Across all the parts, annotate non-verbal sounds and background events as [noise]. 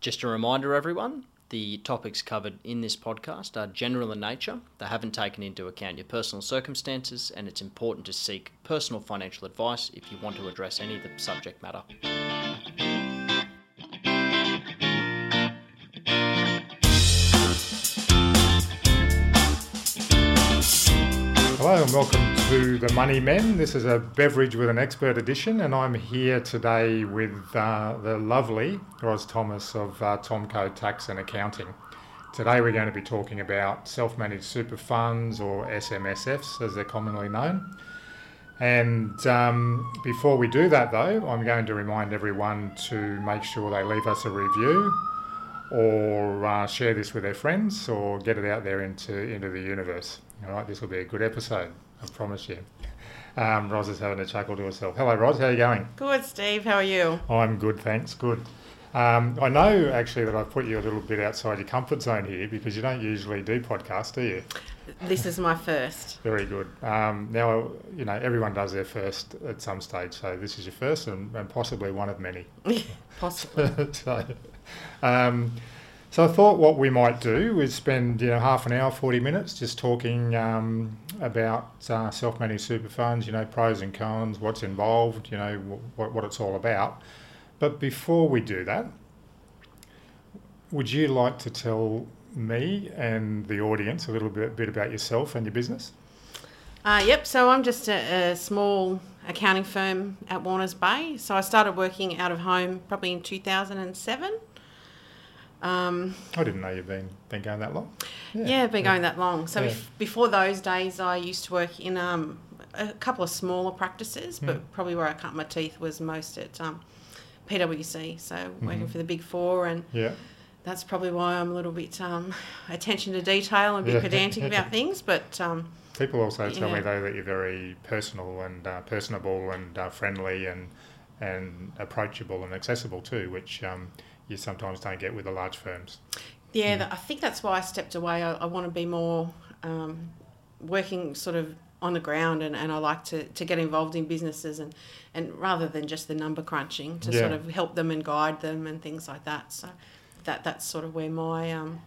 Just a reminder, everyone the topics covered in this podcast are general in nature. They haven't taken into account your personal circumstances, and it's important to seek personal financial advice if you want to address any of the subject matter. And welcome to the Money Men. This is a beverage with an expert edition, and I'm here today with uh, the lovely Ros Thomas of uh, Thomco Tax and Accounting. Today we're going to be talking about self-managed super funds or SMSFs as they're commonly known. And um, before we do that, though, I'm going to remind everyone to make sure they leave us a review or uh, share this with their friends or get it out there into, into the universe. All right, this will be a good episode, I promise you. Um, Ros is having a chuckle to herself. Hello, Ros, how are you going? Good, Steve. How are you? I'm good, thanks. Good. Um, I know actually that I've put you a little bit outside your comfort zone here because you don't usually do podcasts, do you? This is my first. [laughs] Very good. Um, now, you know, everyone does their first at some stage, so this is your first and, and possibly one of many. [laughs] Possibly. [laughs] so, um, so I thought what we might do is spend you know half an hour, forty minutes, just talking um, about uh, self-managed super funds. You know, pros and cons, what's involved. You know, what what it's all about. But before we do that, would you like to tell me and the audience a little bit, bit about yourself and your business? Uh, yep. So I'm just a, a small accounting firm at Warners Bay. So I started working out of home probably in 2007. Um, I didn't know you've been been going that long. Yeah, yeah been going that long. So yeah. bef- before those days, I used to work in um, a couple of smaller practices, but mm. probably where I cut my teeth was most at um, PwC. So mm-hmm. working for the Big Four, and yeah. that's probably why I'm a little bit um, [laughs] attention to detail and a bit pedantic [laughs] about things. But um, people also tell me though that you're very personal and uh, personable and uh, friendly and and approachable and accessible too, which um, you sometimes don't get with the large firms. Yeah, yeah. I think that's why I stepped away. I, I want to be more um, working sort of on the ground and, and I like to, to get involved in businesses and, and rather than just the number crunching to yeah. sort of help them and guide them and things like that. So that that's sort of where my um,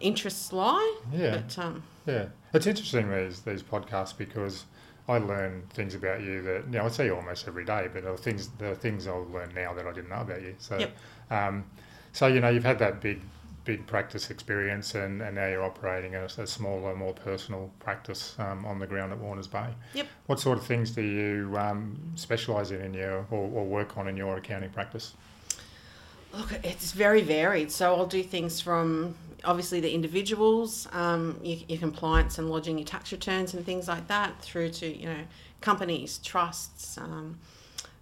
interests lie. Yeah. But, um, yeah. It's interesting these these podcasts because I learn things about you that you know I see you almost every day, but there are things there are things I'll learn now that I didn't know about you. So, yep. um, so you know you've had that big big practice experience, and, and now you're operating a, a smaller, more personal practice um, on the ground at Warners Bay. Yep. What sort of things do you um, specialise in in your or, or work on in your accounting practice? Look, it's very varied. So I'll do things from obviously the individuals, um, your, your, compliance and lodging your tax returns and things like that, through to you know companies, trusts, um,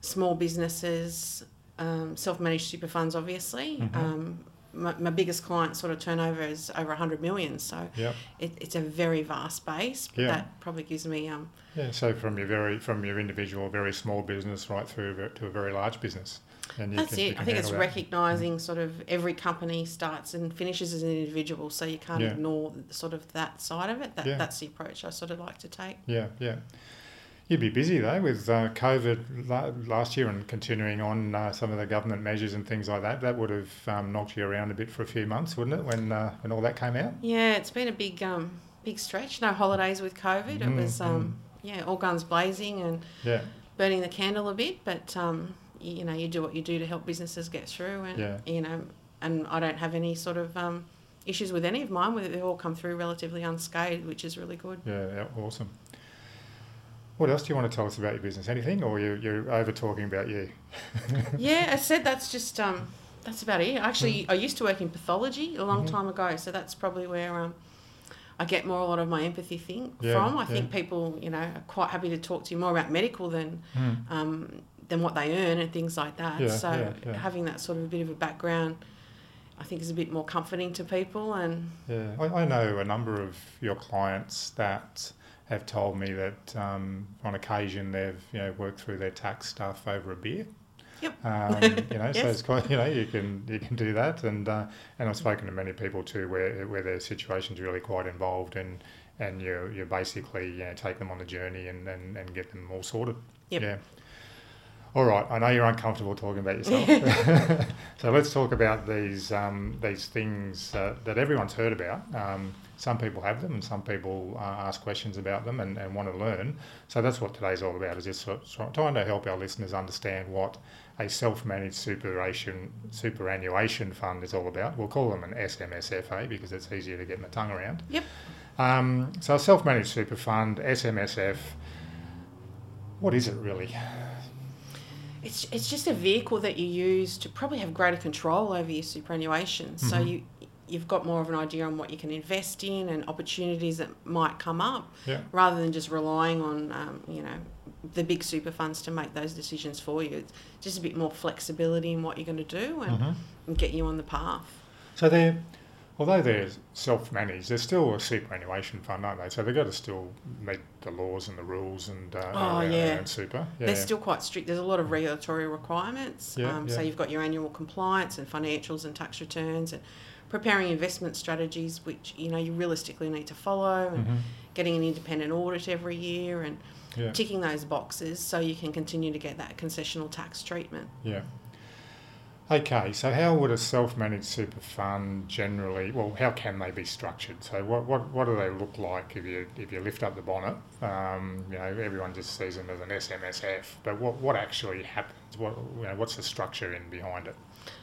small businesses, um, self-managed super funds. Obviously, mm-hmm. Um, my, my, biggest client sort of turnover is over 100 million, so yep. it, it's a very vast base. But yeah. that probably gives me um, yeah. So from your very from your individual, very small business, right through to a very large business. That's can, it. I think it's recognising mm. sort of every company starts and finishes as an individual, so you can't yeah. ignore sort of that side of it. That, yeah. That's the approach I sort of like to take. Yeah, yeah. You'd be busy though with uh, COVID last year and continuing on uh, some of the government measures and things like that. That would have um, knocked you around a bit for a few months, wouldn't it? When uh, when all that came out. Yeah, it's been a big um, big stretch. No holidays with COVID. Mm, it was um, mm. yeah all guns blazing and yeah. burning the candle a bit, but um, you know you do what you do to help businesses get through and yeah. you know and I don't have any sort of um, issues with any of mine they've all come through relatively unscathed which is really good yeah, awesome what else do you want to tell us about your business anything or you, you're over talking about you [laughs] yeah I said that's just um, that's about it actually mm. I used to work in pathology a long mm-hmm. time ago so that's probably where um, I get more a lot of my empathy thing yeah, from. I yeah. think people, you know, are quite happy to talk to you more about medical than mm. um, than what they earn and things like that. Yeah, so yeah, yeah. having that sort of a bit of a background, I think is a bit more comforting to people. And yeah, I, I know a number of your clients that have told me that um, on occasion they've you know worked through their tax stuff over a beer. Yep. Um, [laughs] you know, yes. so it's quite you know you can you can do that, and uh, and I've spoken to many people too where where their situation's really quite involved, and and you you basically you know, take them on the journey and, and, and get them all sorted. Yep. Yeah. All right, I know you're uncomfortable talking about yourself. [laughs] [laughs] so let's talk about these um, these things uh, that everyone's heard about. Um, some people have them, and some people uh, ask questions about them and, and want to learn. So that's what today's all about. Is just sort of trying to help our listeners understand what a self-managed superannuation superannuation fund is all about. We'll call them an SMSFA because it's easier to get my tongue around. Yep. Um, so a self-managed super fund, SMSF. What is it really? It's, it's just a vehicle that you use to probably have greater control over your superannuation. So Mhm. you you've got more of an idea on what you can invest in and opportunities that might come up, Yeah. rather than just relying on um, you know the big super funds to make those decisions for you. It's just a bit more flexibility in what you're going to do and, Mhm. and get you on the path. So they're, although they're self-managed, they're still a superannuation fund, aren't they? So they've got to still meet the laws and the rules and uh, Oh, yeah. super. Yeah. They're still quite strict. There's a lot of regulatory requirements. Yeah, um, yeah. So you've got your annual compliance and financials and tax returns and preparing investment strategies, which you know you realistically need to follow, and Mhm. getting an independent audit every year and Yeah. ticking those boxes so you can continue to get that concessional tax treatment. Yeah. Okay, so how would a self-managed super fund generally? Well, how can they be structured? So, what, what, what do they look like if you if you lift up the bonnet? Um, you know, everyone just sees them as an SMSF, but what, what actually happens? What you know, what's the structure in behind it?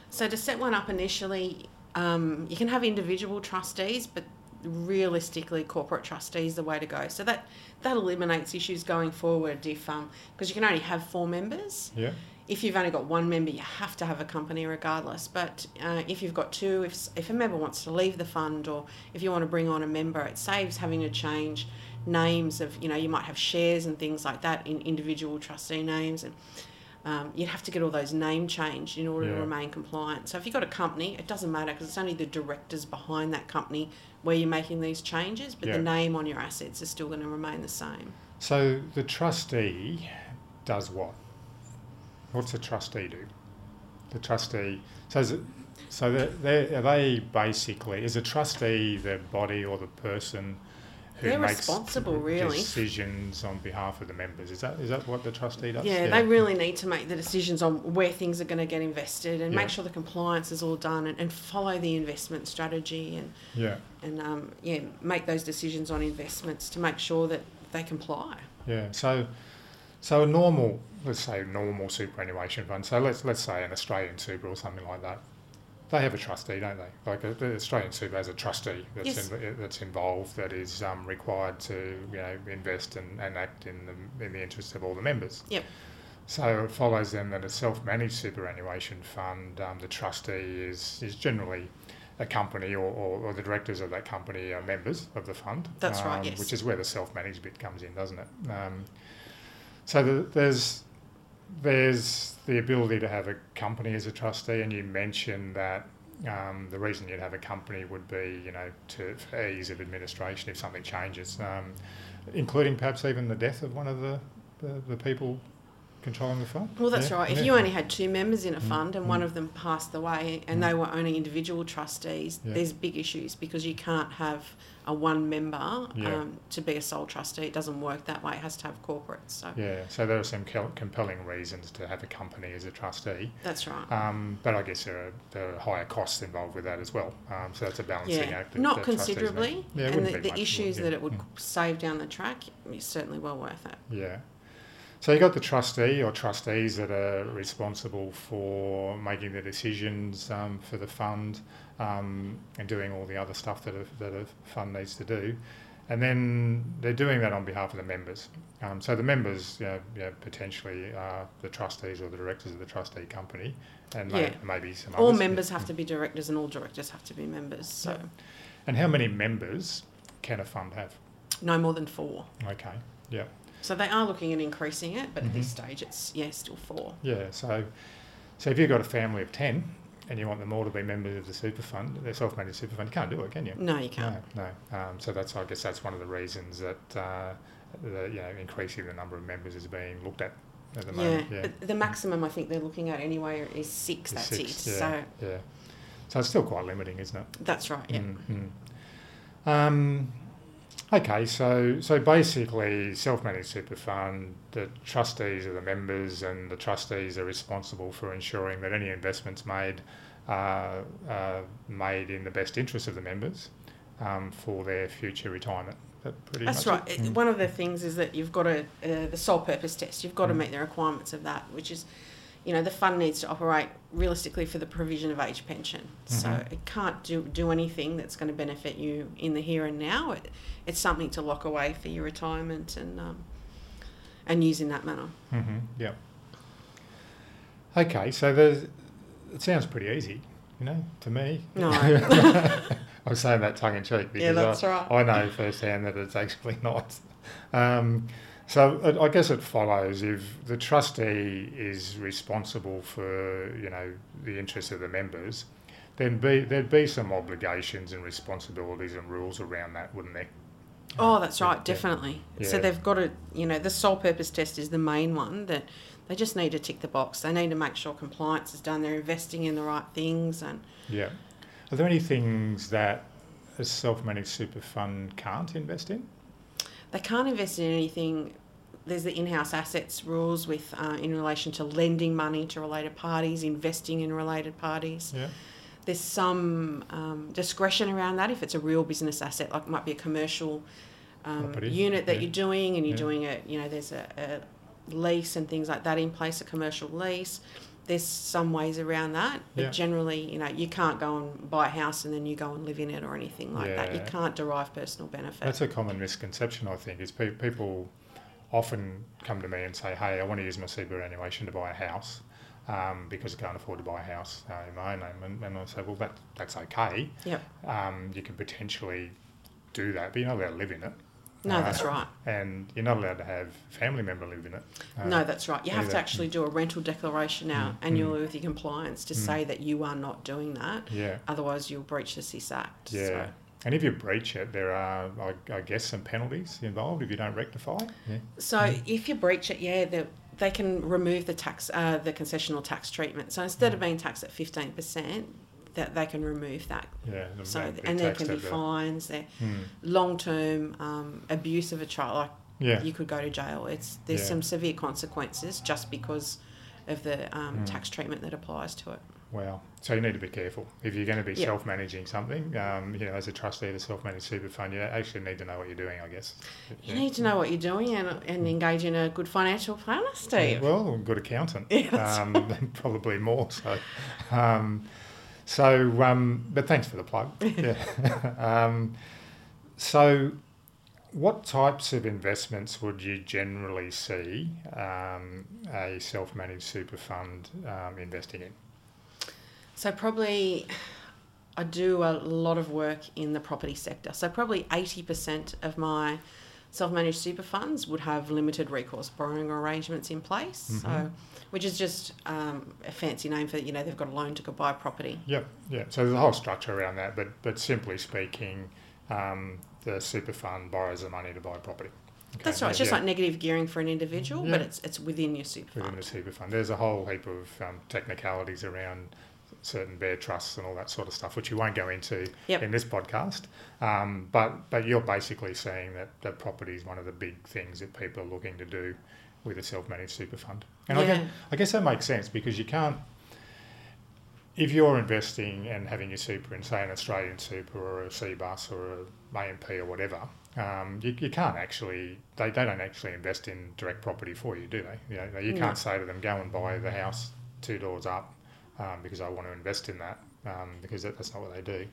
So to set one up initially, um, you can have individual trustees, but realistically, corporate trustees is the way to go. So that that eliminates issues going forward if because you can only have four members. Yeah. If you've only got one member, you have to have a company regardless. But uh, if you've got two, if, if a member wants to leave the fund or if you want to bring on a member, it saves having to change names of, you know, you might have shares and things like that in individual trustee names. And um, you'd have to get all those name changed in order Yeah. to remain compliant. So if you've got a company, it doesn't matter because it's only the directors behind that company where you're making these changes, but Yeah. the name on your assets is still going to remain the same. So the trustee does what? What's a trustee do? The trustee. So is it, so they're, they're, are they basically is a trustee the body or the person who They're makes responsible, really. decisions on behalf of the members? Is that is that what the trustee does? Yeah, they really need to make the decisions on where things are going to get invested and Yeah. make sure the compliance is all done and, and follow the investment strategy and, yeah and um, yeah, make those decisions on investments to make sure that they comply. yeah. So so a normal let's say normal superannuation fund. So let's let's say an Australian super or something like that. They have a trustee, don't they? Like a, the Australian super has a trustee that's Yes. in, that's involved that is um, required to you know invest and, and act in the in the interests of all the members. Yep. So it follows then that a self-managed superannuation fund, um, the trustee is is generally a company or, or, or the directors of that company are members of the fund. That's right, um, yes. Which is where the self-managed bit comes in, doesn't it? Um, so the, there's there's the ability to have a company as a trustee, and you mentioned that um, the reason you'd have a company would be, you know, to for ease of administration if something changes, um, including perhaps even the death of one of the, the, the people controlling the fund. Well, that's Yeah, right. If yeah. you only had two members in a Mm, fund and one mm. of them passed away and Mm. they were only individual trustees, Yeah. there's big issues because you can't have a one member um, to be a sole trustee. It doesn't work that way. It has to have corporates. So Yeah, so there are some compelling reasons to have a company as a trustee, that's right. um, but I guess there are, there are higher costs involved with that as well. Um, so that's a balancing act. that- not that considerably. Yeah, and the, the issues that it would Mm. save down the track is certainly well worth it. Yeah. So you've got the trustee or trustees that are responsible for making the decisions um, for the fund um, and doing all the other stuff that a, that a fund needs to do. And then they're doing that on behalf of the members. Um, so the members, you know, you know, potentially are the trustees or the directors of the trustee company, and may, Yeah. maybe some All others. members have to be directors, and all directors have to be members. So Yeah. And how many members can a fund have? no more than four. Okay. Yeah. So they are looking at increasing it, but at this Mhm. stage, it's yeah, still four. Yeah, so so if you've got a family of ten and you want them all to be members of the super fund, the self-managed super fund, you can't do it, can you? No, you can't. No, no. Um, so that's I guess that's one of the reasons that uh, the, you know increasing the number of members is being looked at at the Yeah, moment. Yeah, but the maximum I think they're looking at anyway is six. Is That's six, it. Yeah, So yeah. So it's still quite limiting, isn't it? that's right. Yeah. Mm, mm. Um, Okay, so so basically, self-managed super fund, the trustees are the members, and the trustees are responsible for ensuring that any investments made are uh, made in the best interest of the members um, for their future retirement. That pretty That's right. it? One of the things is that you've got to uh, the sole purpose test. You've got to Mm. meet the requirements of that, which is, you know, the fund needs to operate realistically for the provision of age pension. So Mhm. it can't do do anything that's going to benefit you in the here and now. It, it's something to lock away for your retirement and um, and use in that manner. Mm-hmm. Yeah. Okay, so there's, it sounds pretty easy, you know, to me. No. [laughs] I was saying that tongue in cheek because Yeah, I, right. I know firsthand that it's actually [laughs] not. Um, so I guess it follows if the trustee is responsible for you know the interests of the members, then be there'd be some obligations and responsibilities and rules around that, wouldn't there? Oh, that's right, yeah. definitely. So they've got to, you know, the sole purpose test is the main one that they just need to tick the box. They need to make sure compliance is done. They're investing in the right things, and Yeah. Are there any things that a self-managed super fund can't invest in? They can't invest in anything. There's the in-house assets rules with uh, in relation to lending money to related parties, investing in related parties. Yeah. There's some um, discretion around that if it's a real business asset, like it might be a commercial um, unit that yeah. you're doing, and you're Yeah. doing it. You know, there's a, a lease and things like that in place, a commercial lease. There's some ways around that, but Yeah. generally, you know, you can't go and buy a house and then you go and live in it or anything like that. You can't derive personal benefit. That's a common misconception, I think, is pe- people often come to me and say, hey, I want to use my superannuation to buy a house um, because I can't afford to buy a house uh, in my own name. And, and I say, well, that, that's okay. Yep. Um, you can potentially do that, but you're not allowed to live in it. No, that's right. And you're not allowed to have family member live in it. Uh, No, that's right. You have to actually do a rental declaration now Mm, annually with your compliance to Mm. say that you are not doing that. Yeah. Otherwise, you'll breach the SIS Act. Yeah. So, And if you breach it, there are, I, I guess, some penalties involved if you don't rectify. Yeah. so if you breach it, yeah, the, they can remove the tax, uh, the concessional tax treatment. So instead of being taxed at fifteen percent, that they can remove that. Yeah. and So and there can be fines. There, Hmm. long term um, abuse of a child, like Yeah. you could go to jail. It's there's Yeah. some severe consequences just because of the um, Mm. tax treatment that applies to it. Wow. So you need to be careful. If you're going to be Yeah. self-managing something, um, you know, as a trustee of a self-managed super fund, you actually need to know what you're doing, I guess. You Yeah. need to know what you're doing and, and engage in a good financial planner, Steve. Well, a good accountant. [laughs] Yeah, um, [laughs] Probably more so. Um, so, um, but thanks for the plug. [laughs] yeah. [laughs] um, so, what types of investments would you generally see um, a self-managed super fund um, investing in? So probably I do a lot of work in the property sector. So probably 80% of my self-managed super funds would have limited recourse borrowing arrangements in place. So Mhm. Which is just um, a fancy name for you know they've got a loan to go buy property. Yep, yeah. So there's a whole structure around that, but but simply speaking, um, the super fund borrows the money to buy property. Okay, That's right. It's just yeah, like negative gearing for an individual, but it's it's within your super within fund. the super fund. There's a whole heap of um, technicalities around certain bare trusts and all that sort of stuff, which you won't go into Yep. in this podcast. Um, but but you're basically saying that that property is one of the big things that people are looking to do with a self-managed super fund. And I, guess, I guess that makes sense because you can't. If you're investing and having your super in, say, an Australian super or a CBUS or a AMP or whatever, um, you, you can't actually, they, they don't actually invest in direct property for you, do they? You, know, you can't say to them, go and buy the house two doors up um, because I want to invest in that um, because that, that's not what they do.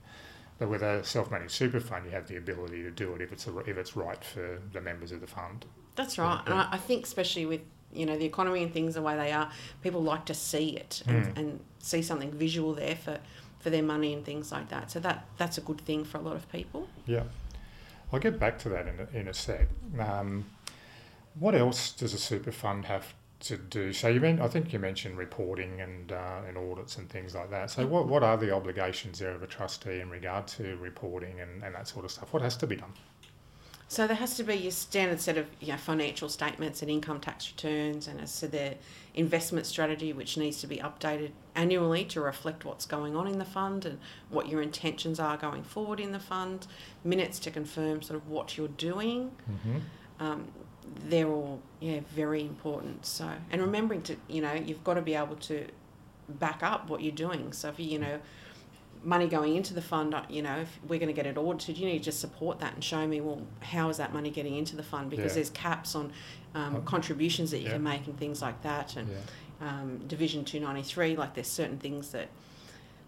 But with a self-managed super fund, you have the ability to do it if it's a, if it's right for the members of the fund. That's right. And I, I think especially with you know the economy and things the way they are, people like to see it and, Mm. and see something visual there for, for their money and things like that. So that that's a good thing for a lot of people. Yeah, I'll get back to that in a, in a sec. Um, what else does a super fund have to do? So you mean I think you mentioned reporting and uh, and audits and things like that. So what what are the obligations there of a trustee in regard to reporting and, and that sort of stuff? What has to be done? So there has to be your standard set of you know, financial statements and income tax returns, and as said, their investment strategy, which needs to be updated annually to reflect what's going on in the fund and what your intentions are going forward in the fund. Minutes to confirm sort of what you're doing. Mm-hmm. Um, they're all yeah very important. So and remembering to you know you've got to be able to back up what you're doing. So if you you know money going into the fund, uh, you know, if we're going to get it audited, you need to just support that and show me, well, how is that money getting into the fund? Because Yeah. there's caps on um, Oh. contributions that you Yeah. can make and things like that. And Yeah. um, Division 293, like there's certain things that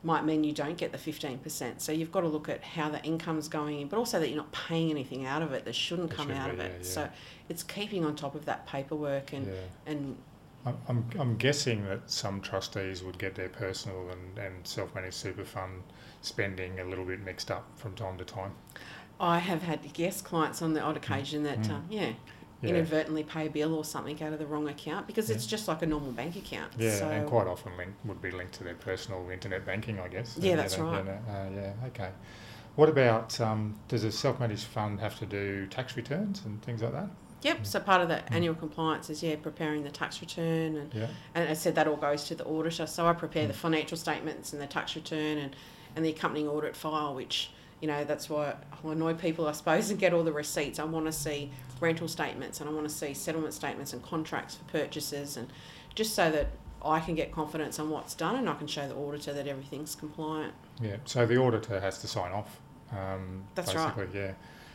might mean you don't get the 15%. So you've got to look at how the income's going in, but also that you're not paying anything out of it that shouldn't That come should out be, of it. So it's keeping on top of that paperwork and, and I'm, I'm, I'm guessing that some trustees would get their personal and, and self-managed super fund spending a little bit mixed up from time to time. I have had guest clients on the odd occasion that, Mm. um, yeah, Yeah, inadvertently pay a bill or something out of the wrong account because it's just like a normal bank account. yeah, so, and quite often link, would be linked to their personal internet banking, I guess. Yeah, that's they- right. uh, yeah, okay. What about um, does a self-managed fund have to do tax returns and things like that? Yep. So part of the Mm. annual compliance is yeah preparing the tax return and Yeah, and I said that all goes to the auditor. So I prepare Mm. the financial statements and the tax return and, and the accompanying audit file, which you know that's why I annoy people I suppose and get all the receipts. I want to see rental statements and I want to see settlement statements and contracts for purchases and just so that I can get confidence on what's done and I can show the auditor that everything's compliant. yeah. So the auditor has to sign off. Um, That's right. basically, yeah.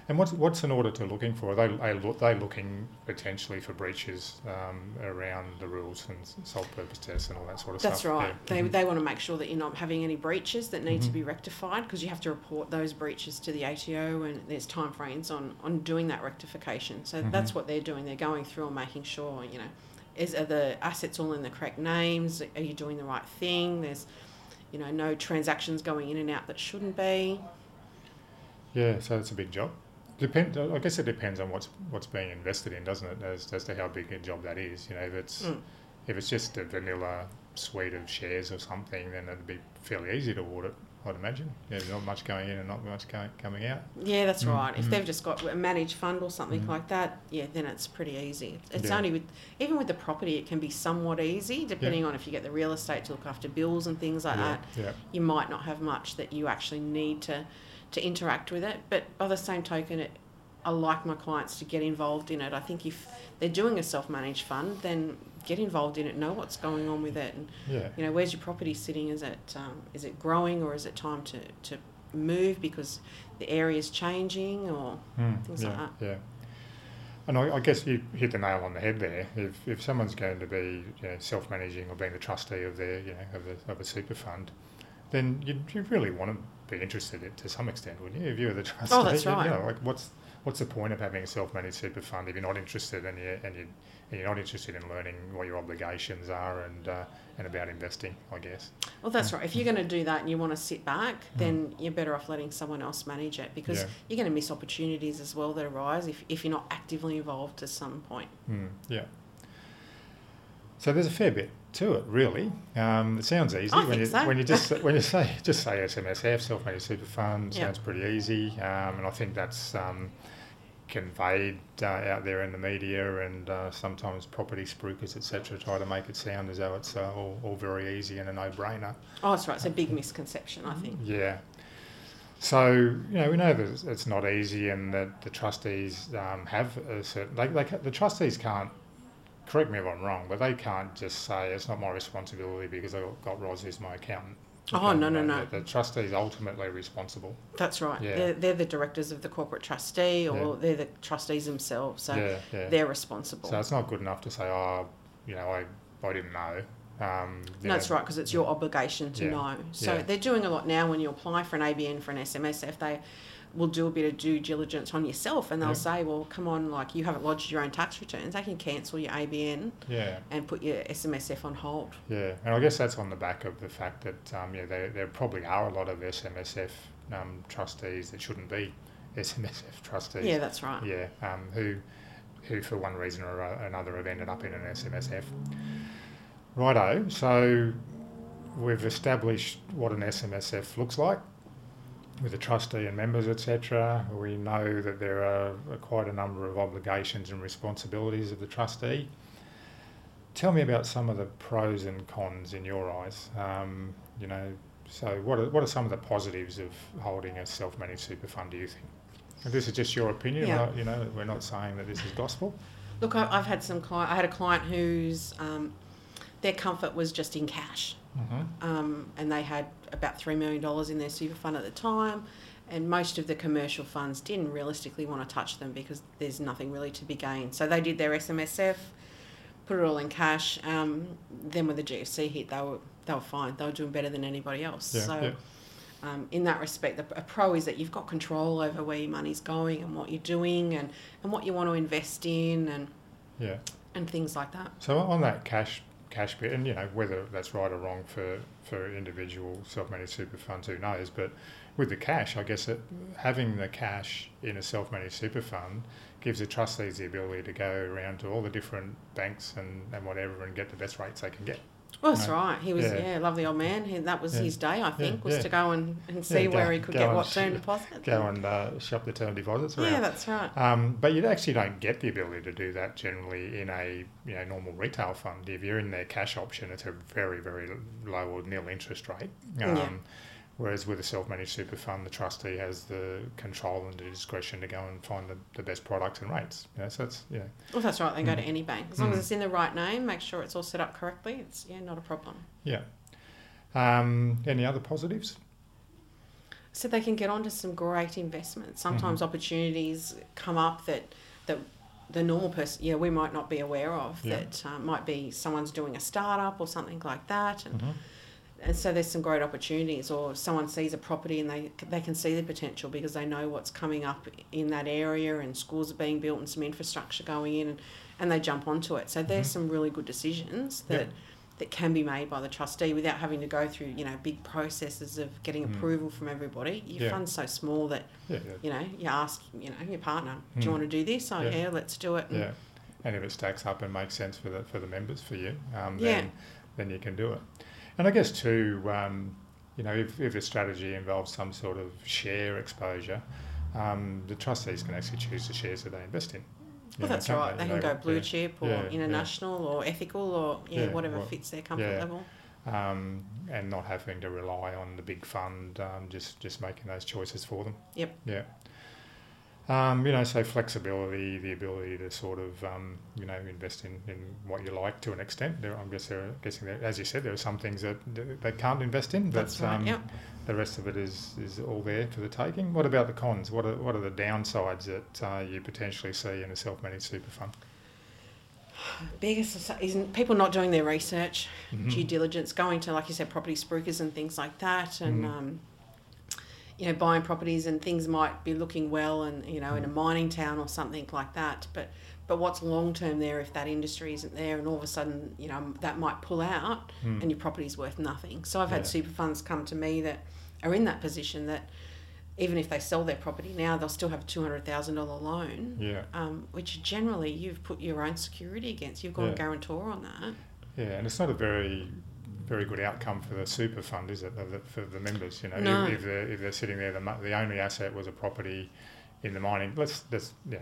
And what's what's an auditor looking for? Are they are they looking potentially for breaches um, around the rules and sole purpose tests and all that sort of That's stuff? That's right. Yeah. They, Mhm. they want to make sure that you're not having any breaches that need to Mhm. be rectified because you have to report those breaches to the ATO and there's timeframes on, on doing that rectification. So Mhm. that's what they're doing. They're going through and making sure, you know, is are the assets all in the correct names? Are you doing the right thing? There's, you know, no transactions going in and out that shouldn't be. Yeah, so it's a big job. Depend. I guess it depends on what's what's being invested in, doesn't it? As, as to how big a job that is. You know, if it's Mm. if it's just a vanilla suite of shares or something, then it'd be fairly easy to audit. I'd imagine. There's not much going in and not much going, coming out. Yeah, that's Mm, right. If mm. they've just got a managed fund or something Mm. like that, yeah, then it's pretty easy. It's Yeah. only with even with the property, it can be somewhat easy depending on if you get the real estate to look after bills and things like yeah, that. yeah, You might not have much that you actually need to to interact with it, but by the same token, it, I like my clients to get involved in it. I think if they're doing a self-managed fund, then get involved in it, know what's going on with it, and yeah. you know where's your property sitting is it um, is it growing or is it time to, to move because the area is changing or Mm, things yeah, like that. yeah. And I, I guess you hit the nail on the head there. If, if someone's going to be you know, self-managing or being the trustee of their you know of a, of a super fund, then you you really want to be interested in, to some extent, wouldn't you? If you're the trustee, Oh, that's you- you right. know, like what's what's the point of having a self-managed super fund if you're not interested and you and you and you're not interested in learning what your obligations are and uh, and about investing, I guess. well that's right if you're going to do that and you want to sit back Mm. then you're better off letting someone else manage it because Yeah. you're going to miss opportunities as well that arise if, if you're not actively involved at some point Mm, yeah. So there's a fair bit to it, really. Um, it sounds easy I when you so. when you just [laughs] when you say just say SMSF, self-managed super fund, Yeah. sounds pretty easy, um, and I think that's um, conveyed uh, out there in the media, and uh, sometimes property spruikers, etc., try to make it sound as though it's uh, all, all very easy and a no-brainer. oh that's right it's a big misconception i think Yeah. So you know we know that it's- not easy, and that the trustees um, have a certain. They, they, ca- the trustees can't. Correct me if I'm wrong, but they can't just say it's not my responsibility because I got, Ros who's my accountant. Oh, no, no, no. The, the trustees ultimately responsible. that's right Yeah. they're, they're the directors of the corporate trustee or Yeah. they're the trustees themselves so yeah, yeah. they're responsible So it's not good enough to say, oh, you know, I, I didn't know. Um, No, that's right, because it's your obligation to Yeah. know. So Yeah. they're doing a lot now when you apply for an ABN for an SMSF. They will do a bit of due diligence on yourself, and they'll Yeah. say, "Well, come on, like you haven't lodged your own tax returns. They can cancel your ABN Yeah, and put your SMSF on hold." yeah, and I guess that's on the back of the fact that um, yeah, there, there probably are a lot of SMSF um, trustees that shouldn't be [laughs] SMSF trustees. Yeah, that's right. yeah, um, who, who for one reason or another have ended up in an SMSF. Righto, so we've established what an SMSF looks like. With the trustee and members, etc. We know that there are quite a number of obligations and responsibilities of the trustee. Tell me about some of the pros and cons in your eyes. Um, you know, so what are, what are some of the positives of holding a self-managed super fund? Do you think? And this is just your opinion. Yeah. We're not, you know, we're not saying that this is gospel. Look, I- I've had some client. I had a client whose um, their comfort was just in cash, Mm-hmm. um, and they had about three million dollars in their super fund at the time. And most of the commercial funds didn't realistically want to touch them because there's nothing really to be gained. So they did their SMSF, put it all in cash. Um, then when the GFC hit, they were they were fine. They were doing better than anybody else. Yeah, so yeah. um, in that respect, the, a pro is that you've got control over where your money's going and what you're doing and, and what you want to invest in and, Yeah. and things like that. So on that cash cash bit, and you know whether that's right or wrong for for individual self-managed super funds, who knows? But with the cash, I guess that having the cash in a self-managed super fund gives the trustees the ability to go around to all the different banks and, and whatever and get the best rates they can get. Well, that's right. He was, Yeah. yeah, lovely old man. He, that was Yeah. his day, I think, was yeah. to go and, and see go- where he could get what term deposit. Go and uh, shop the term deposits around. yeah, that's right. Um, but you actually don't get the ability to do that generally in a you know normal retail fund. If you're in their cash option, it's a very very low or nil interest rate. Um, Yeah. Whereas with a self-managed super fund, the trustee has the control and the discretion to go and find the, the best products and rates. You know, so that's yeah, Well, that's right. They go to Mm. any bank as long Mm. as it's in the right name. Make sure it's all set up correctly. It's yeah, not a problem. yeah. Um, any other positives? So they can get onto some great investments. Sometimes opportunities come up that that the normal person, yeah, we might not be aware of. Yeah. That uh, might be someone's doing a startup or something like that, and, Mhm. And so there's some great opportunities. Or someone sees a property and they they can see the potential because they know what's coming up in that area, and schools are being built and some infrastructure going in, and, and they jump onto it. So there's Mhm. some really good decisions that. That can be made by the trustee without having to go through, you know, big processes of getting Mm. approval from everybody. Your Yeah. fund's so small that Yeah, yeah. you know, you ask, you know, your partner, do you Mm. want to do this? Oh, Yeah. let's do it. And Yeah, and if it stacks up and makes sense for the for the members for you, um, then then you can do it. And I guess too, um, you know, if if a strategy involves some sort of share exposure, um, the trustees can actually choose the shares that they invest in. Well, know, that's right. They You can go blue yeah. chip or Yeah, yeah. international or ethical or yeah, Yeah, whatever well, fits their comfort yeah. level. um, and not having to rely on the big fund, um, just just making those choices for them. Yep. Yeah. Um, you know, so flexibility, the ability to sort of, um, you know, invest in, in what you like to an extent. There, I'm guess there, are- guessing there, as you said, there are some things that they can't invest in, but right. um, yep. the rest of it is, is all there for the taking. What about the cons? What are what are the downsides that uh, you potentially see in a self-managed super fund? Biggest is people not doing their research, Mhm. due diligence, going to like you said, property spruikers and things like that, and Mhm. You know, buying properties and things might be looking well, and you know, in a Mm. mining town or something like that, but. But what's long term there if that industry isn't there, and all of a sudden, you know, that might pull out, Mm. and your property's worth nothing. So I've had Yeah. super funds come to me that are in that position that even if they sell their property now, they'll still have a two hundred thousand dollar loan, Yeah, um, which generally you've put your own security against. You've got Yeah. a guarantor on that. yeah, and it's not a very very good outcome for the super fund, is it, for the members? You know, No. if, if they're if they're sitting there, the, the only asset was a property in the mining. Let's let's yeah,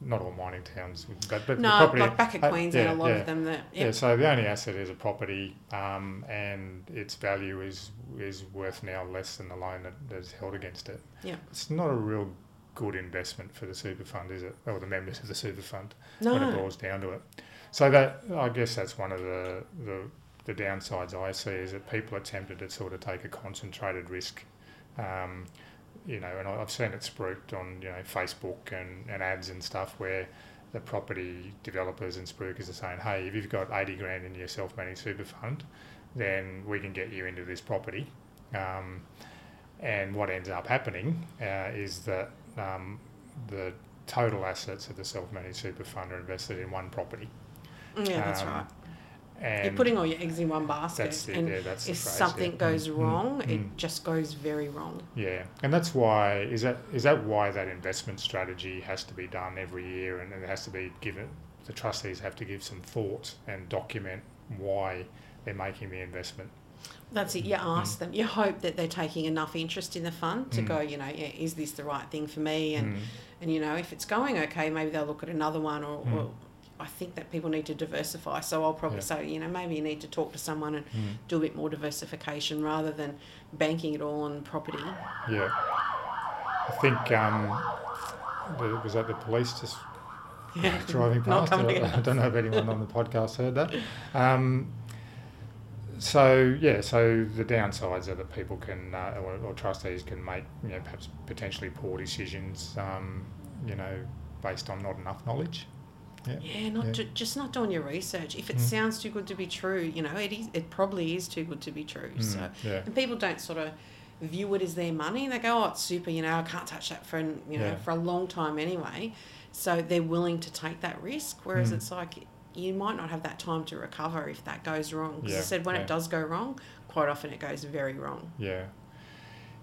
not all mining towns, but but the No, property, like back at uh, Queensland, yeah, a lot yeah. of them that Yeah, so the only asset is a property, um, and its value is is worth now less than the loan that's held against it. Yeah. It's not a real good investment for the super fund, is it? Or the members of the super fund when it boils down to it. So that I guess that's one of the, the the downsides I see is that people are tempted to sort of take a concentrated risk. Um, you know, and I've seen it spruiked on you know Facebook and, and ads and stuff where the property developers and spruikers are saying, hey, if you've got 80 grand in your self-managed super fund, then we can get you into this property. Um, and what ends up happening uh, is that um, the total assets of the self-managed super fund are invested in one property. yeah, that's Um, right. And You're putting all your eggs in one basket, that's it, and yeah, that's if phrase, something yeah. goes Mm, wrong, mm, it mm. just goes very wrong. Yeah, and that's why is that is that why that investment strategy has to be done every year, and, and it has to be given. The trustees have to give some thought and document why they're making the investment. That's it. You Mm. ask them. You hope that they're taking enough interest in the fund to Mm. go. You know, yeah, is this the right thing for me? And Mm. and you know, if it's going okay, maybe they'll look at another one. Or, Mm. or I think that people need to diversify. So I'll probably Yeah. say, you know, maybe you need to talk to someone and Mm. do a bit more diversification rather than banking it all on property. Yeah. I think um, the, was that the police just Yeah. [laughs] driving past? I, I don't know if anyone on the [laughs] podcast heard that. Um, so yeah, so the downsides are that people can uh, or, or trustees can make you know perhaps potentially poor decisions, um, you know, based on not enough knowledge. Yeah. Yeah, not Yeah. Ju- just not doing your research. If it Mm. sounds too good to be true, you know, it is. It probably is too good to be true. Mm, So, yeah. and people don't sort of view it as their money. They go, "Oh, it's super," you know. I can't touch that for an- you know for a long time anyway. So they're willing to take that risk. Whereas Mm. it's like you might not have that time to recover if that goes wrong. Because I said when it does go wrong, quite often it goes very wrong. Yeah.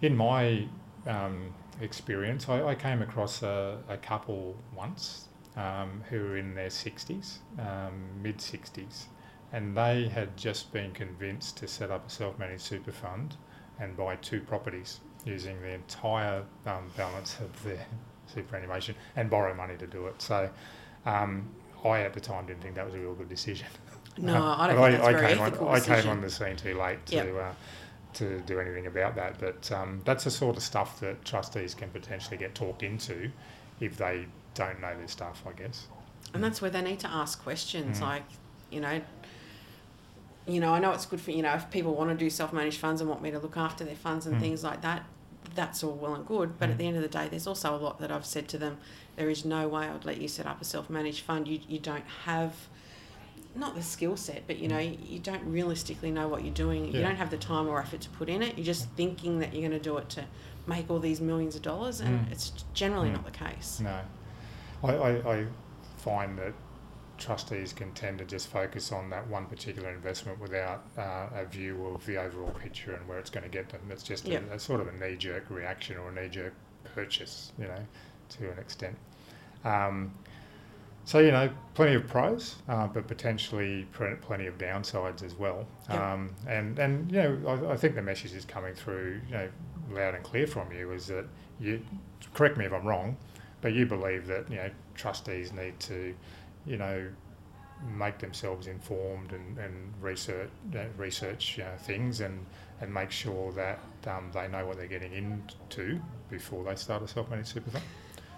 In my um, experience, I, I came across a, a couple once um, who were in their 60s, um, mid 60s, and they had just been convinced to set up a self managed super fund and buy two properties using the entire um, balance of their [laughs] superannuation and borrow money to do it. So um, I at the time didn't think that was a real good decision. [laughs] No, I don't think that's a very came ethical on, I came on the scene too late to Yep. uh, to do anything about that. But um, that's the sort of stuff that trustees can potentially get talked into if they don't know their stuff, I guess. And that's where they need to ask questions Mm. like, you know, you know, I know it's good for, you know, if people want to do self managed funds and want me to look after their funds and Mm. things like that, that's all well and good. But Mm. at the end of the day, there's also a lot that I've said to them there is no way I'd let you set up a self managed fund. You, you don't have, not the skill set, but you know, you, you don't realistically know what you're doing. You don't have the time or effort to put in it. You're just thinking that you're going to do it to make all these millions of dollars, and Mm. it's generally Mm. not the case. No, I, I, I find that trustees can tend to just focus on that one particular investment without uh, a view of the overall picture and where it's going to get them. It's just Yep. a, a sort of a knee jerk reaction or a knee jerk purchase, you know, to an extent. Um, so you know, plenty of pros, uh, but potentially pr- plenty of downsides as well. Yep. Um, and and you know, I, I think the message is coming through, you know, loud and clear from you is that you correct me if I'm wrong, but you believe that you know trustees need to, you know, make themselves informed and, and research uh, research uh, things and and make sure that um, they know what they're getting into before they start a self-managed super fund.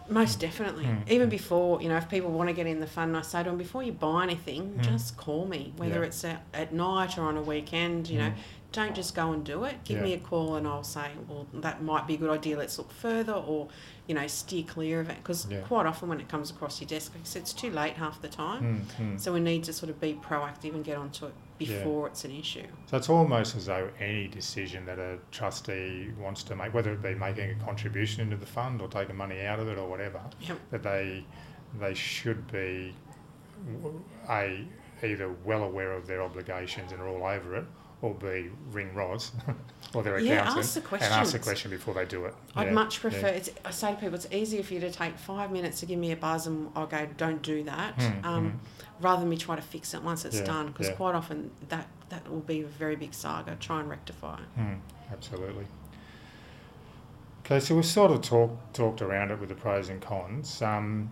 Most definitely. Mm, Even mm. before, you know, if people want to get in the fund, I say to them, before you buy anything, Mm. just call me. Whether Yeah. it's at, at night or on a weekend, you know, Mm. Don't just go and do it. Give Yeah. me a call and I'll say, well, that might be a good idea. Let's look further or, you know, steer clear of it. Because Yeah. quite often when it comes across your desk, it's too late half the time. Mm, mm. So we need to sort of be proactive and get onto it Yeah. before it's an issue. So it's almost as though any decision that a trustee wants to make, whether it be making a contribution into the fund or taking money out of it or whatever, Yep. that they they should be a either well aware of their obligations and are all over it, or b ring Ros [laughs] or their Yeah, accountant ask the and ask the question before they do it. I'd Yeah, much prefer. yeah. It's, I say to people, it's easier for you to take five minutes to give me a buzz, and I'll go, "Don't do that," Mm, um, rather than me try to fix it once it's done. Because quite often that that will be a very big saga. Try and rectify. it. Mm, absolutely. Okay, so we've sort of talked talked around it with the pros and cons. Um,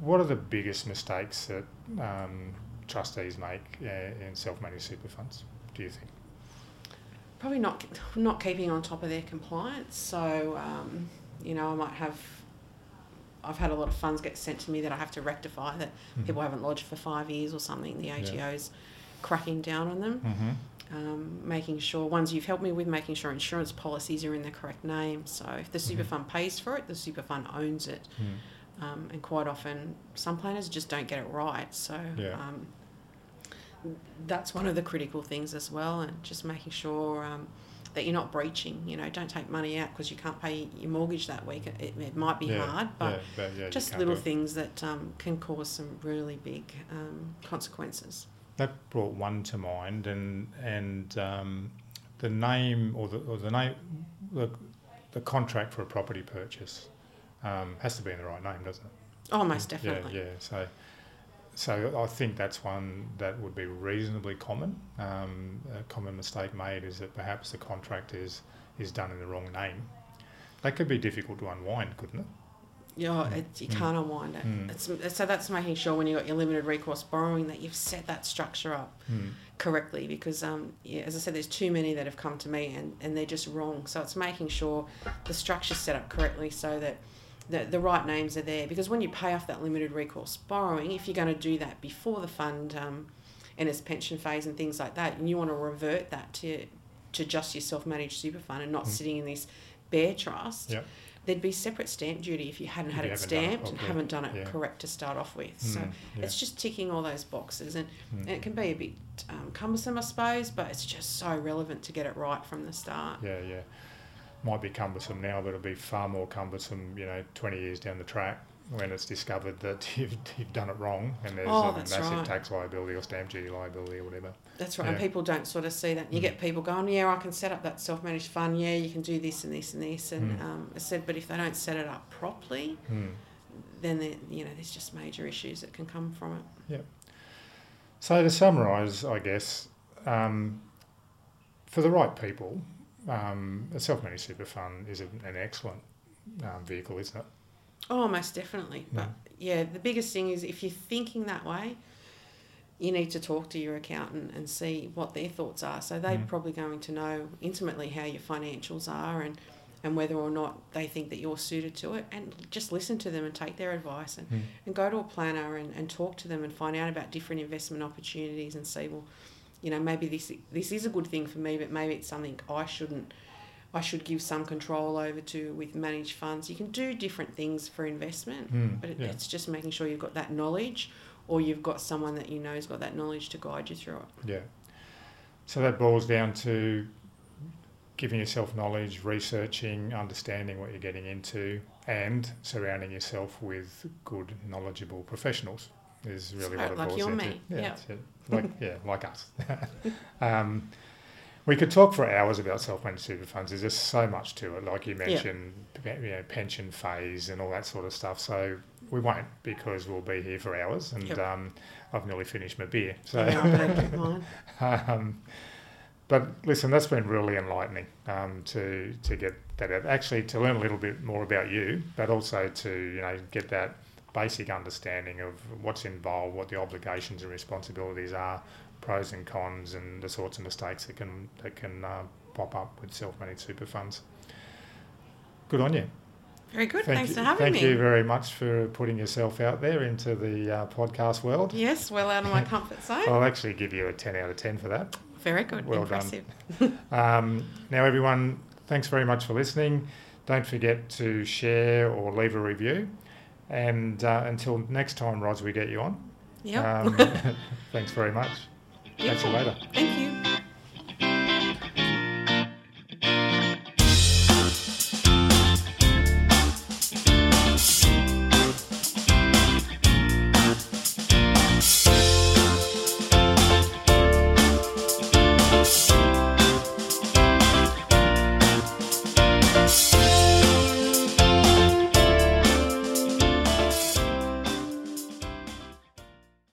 what are the biggest mistakes that um, trustees make uh, in self-managed super funds? Do you think? Probably not not keeping on top of their compliance. So um, you know, I might have. I've had a lot of funds get sent to me that I have to rectify that Mhm. people haven't lodged for five years or something. The Yeah. ATO's cracking down on them. Mm-hmm. um, making sure ones you've helped me with making sure insurance policies are in the correct name so if the super Mhm. fund pays for it the super fund owns it Mm. um, and quite often some planners just don't get it right so Yeah. um, that's one of the critical things as well and just making sure um, that you're not breaching you know don't take money out because you can't pay your mortgage that week it, it, might be yeah, hard but yeah, but yeah, just little things that um, can cause some really big um, consequences That brought one to mind, and and um, the name or the or the name the, the contract for a property purchase um, has to be in the right name, doesn't it? oh most definitely Yeah, yeah. So so I think that's one that would be reasonably common. Um, a common mistake made is that perhaps the contract is is done in the wrong name. That could be difficult to unwind, couldn't it? Yeah, it, you Mm. can't unwind it. Mm. So that's making sure when you've got your limited recourse borrowing that you've set that structure up Mm. correctly because, um, yeah, as I said, there's too many that have come to me and, and they're just wrong. So it's making sure the structure's set up correctly so that the, the right names are there. Because when you pay off that limited recourse borrowing, if you're going to do that before the fund um, and its pension phase and things like that, and you want to revert that to, to just your self managed super fund and not Mm. sitting in this bare trust. Yep. There'd be separate stamp duty if you hadn't If had you it haven't it stamped and haven't done it Yeah. correct to start off with. So Mm, yeah. it's just ticking all those boxes, and, Mm. and it can be a bit um, cumbersome, I suppose, but it's just so relevant to get it right from the start. Yeah, yeah. Might be cumbersome now, but it'll be far more cumbersome, you know, 20 years down the track when it's discovered that [laughs] you've, you've done it wrong and there's Oh, a massive right. tax liability or stamp duty liability or whatever. That's right, and people don't sort of see that. You Mm. get people going, yeah, I can set up that self managed fund, yeah, you can do this and this and this, and Mm. um, I said, but if they don't set it up properly, Mm. then you know, there's just major issues that can come from it. So to summarise, I guess, um, for the right people, um, a self-managed super fund is an, excellent um, vehicle, isn't it? Oh, most definitely. But yeah, the biggest thing is if you're thinking that way, you need to talk to your accountant and see what their thoughts are. So they're Mm. probably going to know intimately how your financials are and, and whether or not they think that you're suited to it. And just listen to them and take their advice and, Mm. and go to a planner and, and talk to them and find out about different investment opportunities and see, well, you know, maybe this this is a good thing for me, but maybe it's something I shouldn't I should give some control over to with managed funds. You can do different things for investment, Mm, but it, yeah. it's just making sure you've got that knowledge or you've got someone that you know has got that knowledge to guide you through it. Yeah. So that boils down to giving yourself knowledge, researching, understanding what you're getting into, and surrounding yourself with good, knowledgeable professionals is really what it like boils down to. me, Yeah, that's it. like [laughs] yeah, like us. [laughs] um, we could talk for hours about self-managed super funds. There's just so much to it, like you mentioned, pe- you know, pension phase and all that sort of stuff. So we won't because we'll be here for hours, and Yep. um, I've nearly finished my beer. So. Yeah. [laughs] Um, but listen, that's been really enlightening um, to to get that out. actually to learn a little bit more about you, but also to you know get that basic understanding of what's involved, what the obligations and responsibilities are, pros and cons, and the sorts of mistakes that can that can uh, pop up with self-managed super funds. Good on you. Very good. Thank Thanks you, for having thank me. Thank you very much for putting yourself out there into the uh, podcast world. Yes, well out of my [laughs] comfort zone. I'll actually give you a 10 out of 10 for that. Very good. well done. [laughs] Um, now, everyone, thanks very much for listening. Don't forget to share or leave a review. And uh, until next time, Ros, we get you on. Yep. Um, [laughs] thanks very much. Catch you later. Thank you.